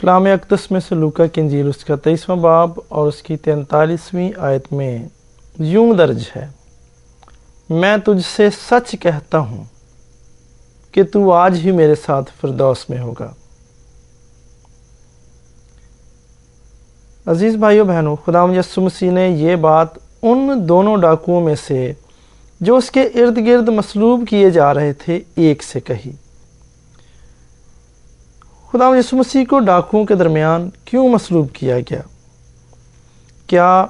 کلام اقدس میں سے لوکا کی انجیل اس کا تیئیسواں باب اور اس کی تینتالیسویں آیت میں یوں درج ہے۔ میں تجھ سے سچ کہتا ہوں کہ تو آج ہی میرے ساتھ فردوس میں ہوگا۔ عزیز بھائیو بہنوں خدا یسو مسیح نے یہ بات ان دونوں ڈاکوؤں میں سے جو اس کے ارد گرد مسلوب کیے جا رہے تھے، ایک سے کہی۔ خدا یسو مسیح کو ڈاکوؤں کے درمیان کیوں مسلوب کیا گیا؟ کیا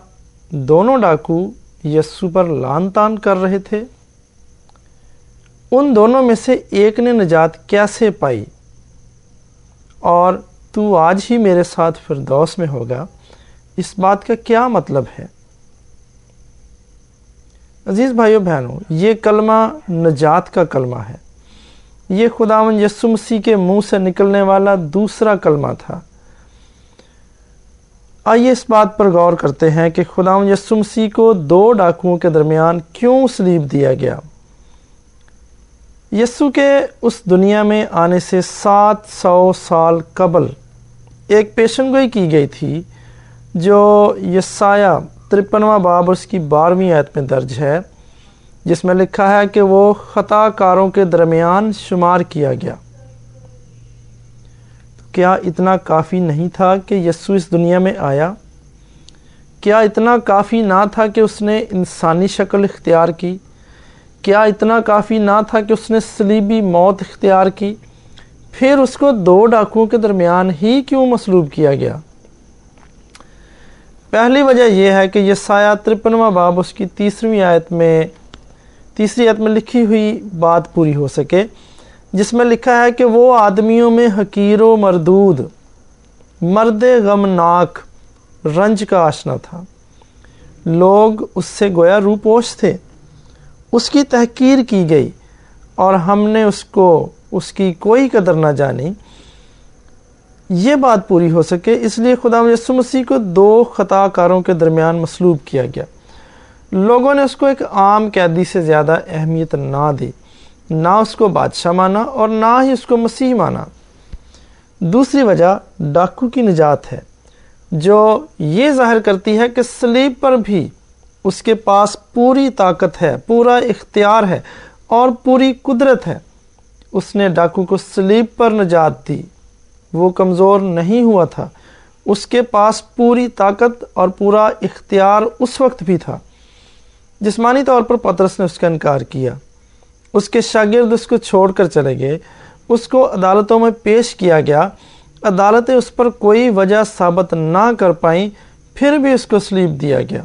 دونوں ڈاکو یسو پر لان تان کر رہے تھے؟ ان دونوں میں سے ایک نے نجات کیسے پائی؟ اور تو آج ہی میرے ساتھ فردوس میں ہوگا، اس بات کا کیا مطلب ہے؟ عزیز بھائیو بہنوں، یہ کلمہ نجات کا کلمہ ہے۔ یہ خدا یسو مسیح کے منہ سے نکلنے والا دوسرا کلمہ تھا۔ آئیے اس بات پر غور کرتے ہیں کہ خدا یسو مسیح کو دو ڈاکوؤں کے درمیان کیوں سلیب دیا گیا۔ یسو کے اس دنیا میں آنے سے سات سو سال قبل ایک پیشن گوئی کی گئی تھی، جو یسایہ ترپنواں باب اس کی بارہویں آیت میں درج ہے۔ جس میں لکھا ہے کہ وہ خطا کاروں کے درمیان شمار کیا گیا۔ کیا اتنا کافی نہیں تھا کہ یسو اس دنیا میں آیا؟ کیا اتنا کافی نہ تھا کہ اس نے انسانی شکل اختیار کی؟ کیا اتنا کافی نہ تھا کہ اس نے سلیبی موت اختیار کی؟ پھر اس کو دو ڈاکوؤں کے درمیان ہی کیوں مصلوب کیا گیا؟ پہلی وجہ یہ ہے کہ یہ سایہ ترپنواں باب اس کی تیسری آیت میں تیسری آیت میں لکھی ہوئی بات پوری ہو سکے، جس میں لکھا ہے کہ وہ آدمیوں میں حقیر و مردود، مرد غمناک، رنج کا آشنا تھا۔ لوگ اس سے گویا روپوش تھے۔ اس کی تحقیر کی گئی اور ہم نے اس کو، اس کی کوئی قدر نہ جانی۔ یہ بات پوری ہو سکے، اس لیے خدا یسو مسیح کو دو خطا کاروں کے درمیان مسلوب کیا گیا۔ لوگوں نے اس کو ایک عام قیدی سے زیادہ اہمیت نہ دی، نہ اس کو بادشاہ مانا اور نہ ہی اس کو مسیح مانا۔ دوسری وجہ ڈاکو کی نجات ہے، جو یہ ظاہر کرتی ہے کہ سلیب پر بھی اس کے پاس پوری طاقت ہے، پورا اختیار ہے اور پوری قدرت ہے۔ اس نے ڈاکو کو سلیب پر نجات دی، وہ کمزور نہیں ہوا تھا۔ اس کے پاس پوری طاقت اور پورا اختیار اس وقت بھی تھا۔ جسمانی طور پر پترس نے اس کا انکار کیا۔ اس کے شاگرد اس کو چھوڑ کر چلے گئے۔ اس کو عدالتوں میں پیش کیا گیا۔ عدالتیں اس پر کوئی وجہ ثابت نہ کر پائیں، پھر بھی اس کو سلیب دیا گیا۔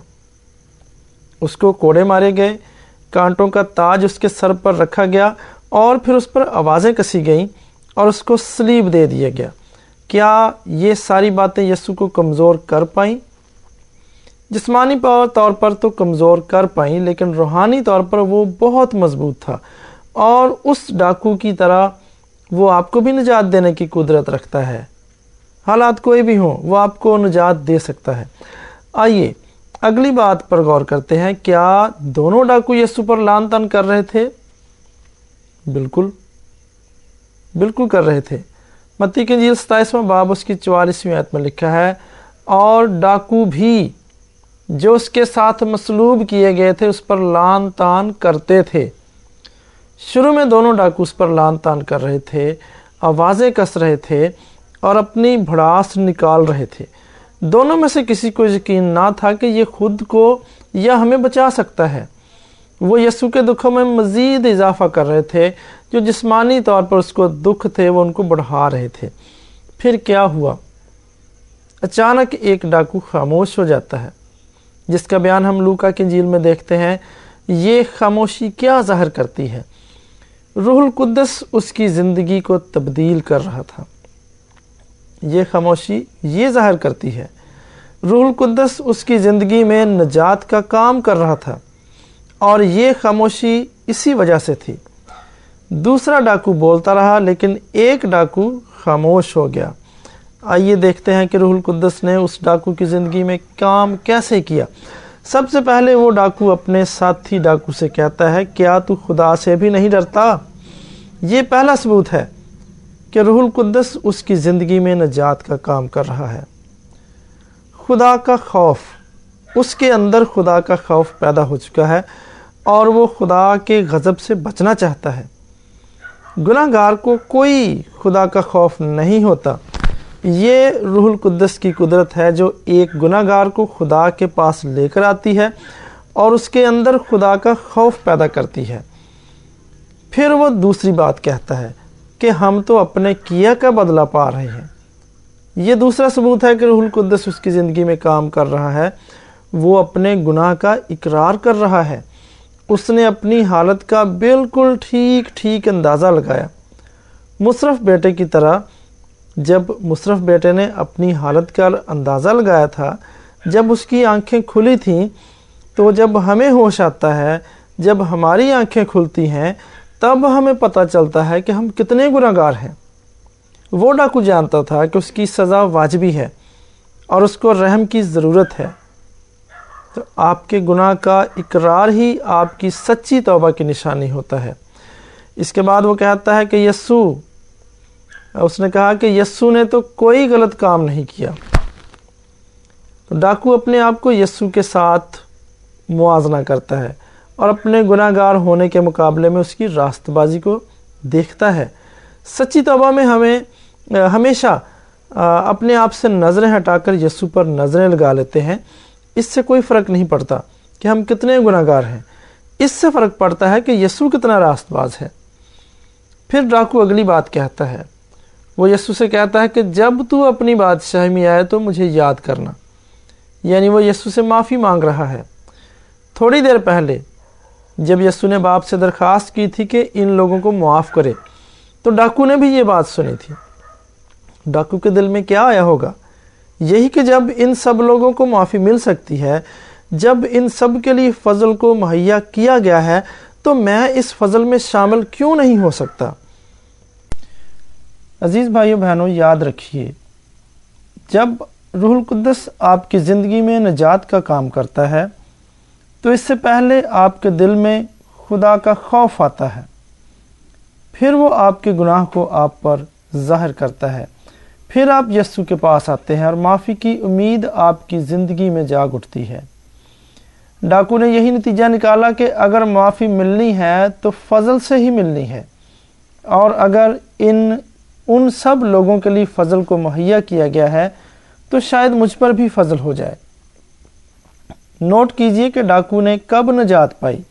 اس کو کوڑے مارے گئے۔ کانٹوں کا تاج اس کے سر پر رکھا گیا اور پھر اس پر آوازیں کسی گئیں اور اس کو سلیب دے دیا گیا۔ کیا یہ ساری باتیں یسو کو کمزور کر پائیں؟ جسمانی طور پر تو کمزور کر پائیں، لیکن روحانی طور پر وہ بہت مضبوط تھا۔ اور اس ڈاکو کی طرح وہ آپ کو بھی نجات دینے کی قدرت رکھتا ہے۔ حالات کوئی بھی ہوں، وہ آپ کو نجات دے سکتا ہے۔ آئیے اگلی بات پر غور کرتے ہیں، کیا دونوں ڈاکو یسو پر لان تان کر رہے تھے؟ بالکل بالکل کر رہے تھے۔ متی کے جیل ستائیسواں باب اس کی چوالیسویں آیت میں لکھا ہے، اور ڈاکو بھی جو اس کے ساتھ مسلوب کیے گئے تھے، اس پر لان تان کرتے تھے۔ شروع میں دونوں ڈاکو اس پر لان تان کر رہے تھے، آوازیں کس رہے تھے اور اپنی بھڑاس نکال رہے تھے۔ دونوں میں سے کسی کو یقین نہ تھا کہ یہ خود کو یا ہمیں بچا سکتا ہے۔ وہ یسو کے دکھوں میں مزید اضافہ کر رہے تھے، جو جسمانی طور پر اس کو دکھ تھے، وہ ان کو بڑھا رہے تھے۔ پھر کیا ہوا؟ اچانک ایک ڈاکو خاموش ہو جاتا ہے۔ جس کا بیان ہم لوکا کی جیل میں دیکھتے ہیں، یہ خاموشی کیا ظاہر کرتی ہے؟ روح القدس اس کی زندگی کو تبدیل کر رہا تھا۔ یہ خاموشی یہ ظاہر کرتی ہے، روح القدس اس کی زندگی میں نجات کا کام کر رہا تھا۔ اور یہ خاموشی اسی وجہ سے تھی۔ دوسرا ڈاکو بولتا رہا، لیکن ایک ڈاکو خاموش ہو گیا۔ آئیے دیکھتے ہیں کہ روح القدس نے اس ڈاکو کی زندگی میں کام کیسے کیا۔ سب سے پہلے وہ ڈاکو اپنے ساتھی ڈاکو سے کہتا ہے، کیا تو خدا سے بھی نہیں ڈرتا؟ یہ پہلا ثبوت ہے کہ روح القدس اس کی زندگی میں نجات کا کام کر رہا ہے۔ خدا کا خوف، اس کے اندر خدا کا خوف پیدا ہو چکا ہے اور وہ خدا کے غضب سے بچنا چاہتا ہے۔ گناہ گار کو کوئی خدا کا خوف نہیں ہوتا۔ یہ روح القدس کی قدرت ہے جو ایک گناہ گار کو خدا کے پاس لے کر آتی ہے اور اس کے اندر خدا کا خوف پیدا کرتی ہے۔ پھر وہ دوسری بات کہتا ہے کہ ہم تو اپنے کیا کا بدلہ پا رہے ہیں۔ یہ دوسرا ثبوت ہے کہ روح القدس اس کی زندگی میں کام کر رہا ہے۔ وہ اپنے گناہ کا اقرار کر رہا ہے۔ اس نے اپنی حالت کا بالکل ٹھیک ٹھیک اندازہ لگایا۔ مصرف بیٹے کی طرح جب مصرف بیٹے نے اپنی حالت کا اندازہ لگایا تھا، جب اس کی آنکھیں کھلی تھیں، تو جب ہمیں ہوش آتا ہے، جب ہماری آنکھیں کھلتی ہیں، تب ہمیں پتہ چلتا ہے کہ ہم کتنے گناہ گار ہیں۔ وہ ڈاکو جانتا تھا کہ اس کی سزا واجبی ہے اور اس کو رحم کی ضرورت ہے۔ تو آپ کے گناہ کا اقرار ہی آپ کی سچی توبہ کی نشانی ہوتا ہے۔ اس کے بعد وہ کہتا ہے کہ یسو اس نے کہا کہ یسو نے تو کوئی غلط کام نہیں کیا۔ تو ڈاکو اپنے آپ کو یسو کے ساتھ موازنہ کرتا ہے اور اپنے گناہ گار ہونے کے مقابلے میں اس کی راست بازی کو دیکھتا ہے۔ سچی توبہ میں ہمیں، ہمیشہ اپنے آپ سے نظریں ہٹا کر یسو پر نظریں لگا لیتے ہیں۔ اس سے کوئی فرق نہیں پڑتا کہ ہم کتنے گناہ گار ہیں۔ اس سے فرق پڑتا ہے کہ یسو کتنا راست باز ہے۔ پھر ڈاکو اگلی بات کہتا ہے۔ وہ یسو سے کہتا ہے کہ جب تو اپنی بادشاہی میں آئے تو مجھے یاد کرنا۔ یعنی وہ یسو سے معافی مانگ رہا ہے۔ تھوڑی دیر پہلے جب یسو نے باپ سے درخواست کی تھی کہ ان لوگوں کو معاف کرے، تو ڈاکو نے بھی یہ بات سنی تھی۔ ڈاکو کے دل میں کیا آیا ہوگا؟ یہی کہ جب ان سب لوگوں کو معافی مل سکتی ہے، جب ان سب کے لیے فضل کو مہیا کیا گیا ہے، تو میں اس فضل میں شامل کیوں نہیں ہو سکتا؟ عزیز بھائیو بہنوں، یاد رکھیے، جب روح القدس آپ کی زندگی میں نجات کا کام کرتا ہے، تو اس سے پہلے آپ کے دل میں خدا کا خوف آتا ہے۔ پھر وہ آپ کے گناہ کو آپ پر ظاہر کرتا ہے۔ پھر آپ یسو کے پاس آتے ہیں اور معافی کی امید آپ کی زندگی میں جاگ اٹھتی ہے۔ ڈاکو نے یہی نتیجہ نکالا کہ اگر معافی ملنی ہے تو فضل سے ہی ملنی ہے۔ اور اگر ان ان سب لوگوں کے لیے فضل کو مہیا کیا گیا ہے، تو شاید مجھ پر بھی فضل ہو جائے۔ نوٹ کیجیے کہ ڈاکو نے کب نجات پائی۔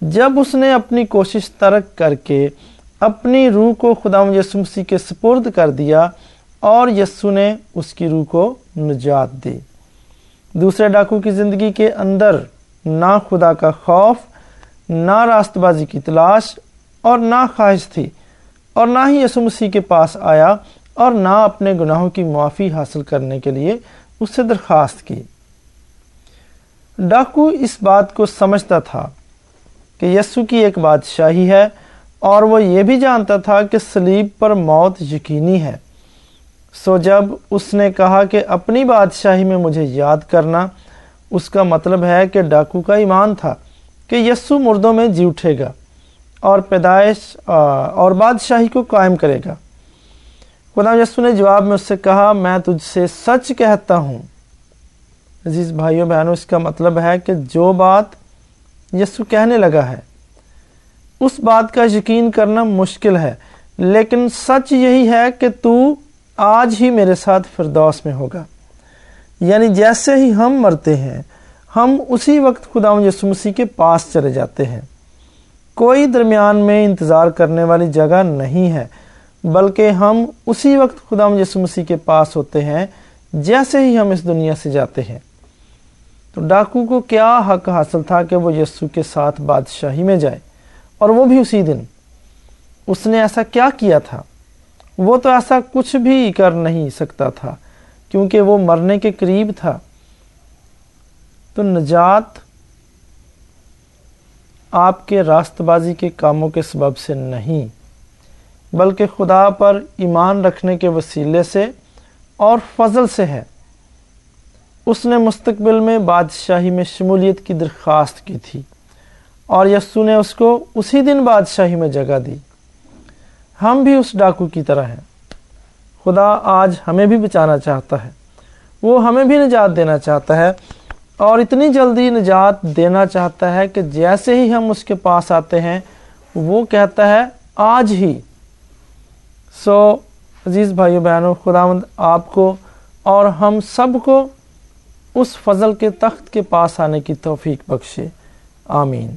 جب اس نے اپنی کوشش ترک کر کے اپنی روح کو خدا مسیح کے سپرد کر دیا اور یسو نے اس کی روح کو نجات دی۔ دوسرے ڈاکو کی زندگی کے اندر نہ خدا کا خوف، نہ راست بازی کی تلاش اور نہ خواہش تھی۔ اور نہ ہی یسو مسیح کے پاس آیا اور نہ اپنے گناہوں کی معافی حاصل کرنے کے لیے اس سے درخواست کی۔ ڈاکو اس بات کو سمجھتا تھا کہ یسو کی ایک بادشاہی ہے اور وہ یہ بھی جانتا تھا کہ سلیب پر موت یقینی ہے۔ سو جب اس نے کہا کہ اپنی بادشاہی میں مجھے یاد کرنا، اس کا مطلب ہے کہ ڈاکو کا ایمان تھا کہ یسو مردوں میں جی اٹھے گا۔ اور پیدائش اور بادشاہی کو قائم کرے گا۔ خدا یسو نے جواب میں اس سے کہا، میں تجھ سے سچ کہتا ہوں۔ عزیز بھائیوں، بہنوں، اس کا مطلب ہے کہ جو بات یسو کہنے لگا ہے، اس بات کا یقین کرنا مشکل ہے۔ لیکن سچ یہی ہے کہ تو آج ہی میرے ساتھ فردوس میں ہوگا۔ یعنی جیسے ہی ہم مرتے ہیں، ہم اسی وقت خدا یسو مسیح کے پاس چلے جاتے ہیں۔ کوئی درمیان میں انتظار کرنے والی جگہ نہیں ہے، بلکہ ہم اسی وقت خدا یسو مسیح کے پاس ہوتے ہیں، جیسے ہی ہم اس دنیا سے جاتے ہیں۔ تو ڈاکو کو کیا حق حاصل تھا کہ وہ یسو کے ساتھ بادشاہی میں جائے؟ اور وہ بھی اسی دن۔ اس نے ایسا کیا کیا تھا؟ وہ تو ایسا کچھ بھی کر نہیں سکتا تھا، کیونکہ وہ مرنے کے قریب تھا۔ تو نجات آپ کے راست بازی کے کاموں کے سبب سے نہیں، بلکہ خدا پر ایمان رکھنے کے وسیلے سے اور فضل سے ہے۔ اس نے مستقبل میں بادشاہی میں شمولیت کی درخواست کی تھی اور یسو نے اس کو اسی دن بادشاہی میں جگہ دی۔ ہم بھی اس ڈاکو کی طرح ہیں۔ خدا آج ہمیں بھی بچانا چاہتا ہے۔ وہ ہمیں بھی نجات دینا چاہتا ہے۔ اور اتنی جلدی نجات دینا چاہتا ہے کہ جیسے ہی ہم اس کے پاس آتے ہیں، وہ کہتا ہے، آج ہی۔ سو عزیز بھائیو بہنوں، خداوند آپ کو اور ہم سب کو اس فضل کے تخت کے پاس آنے کی توفیق بخشے۔ آمین۔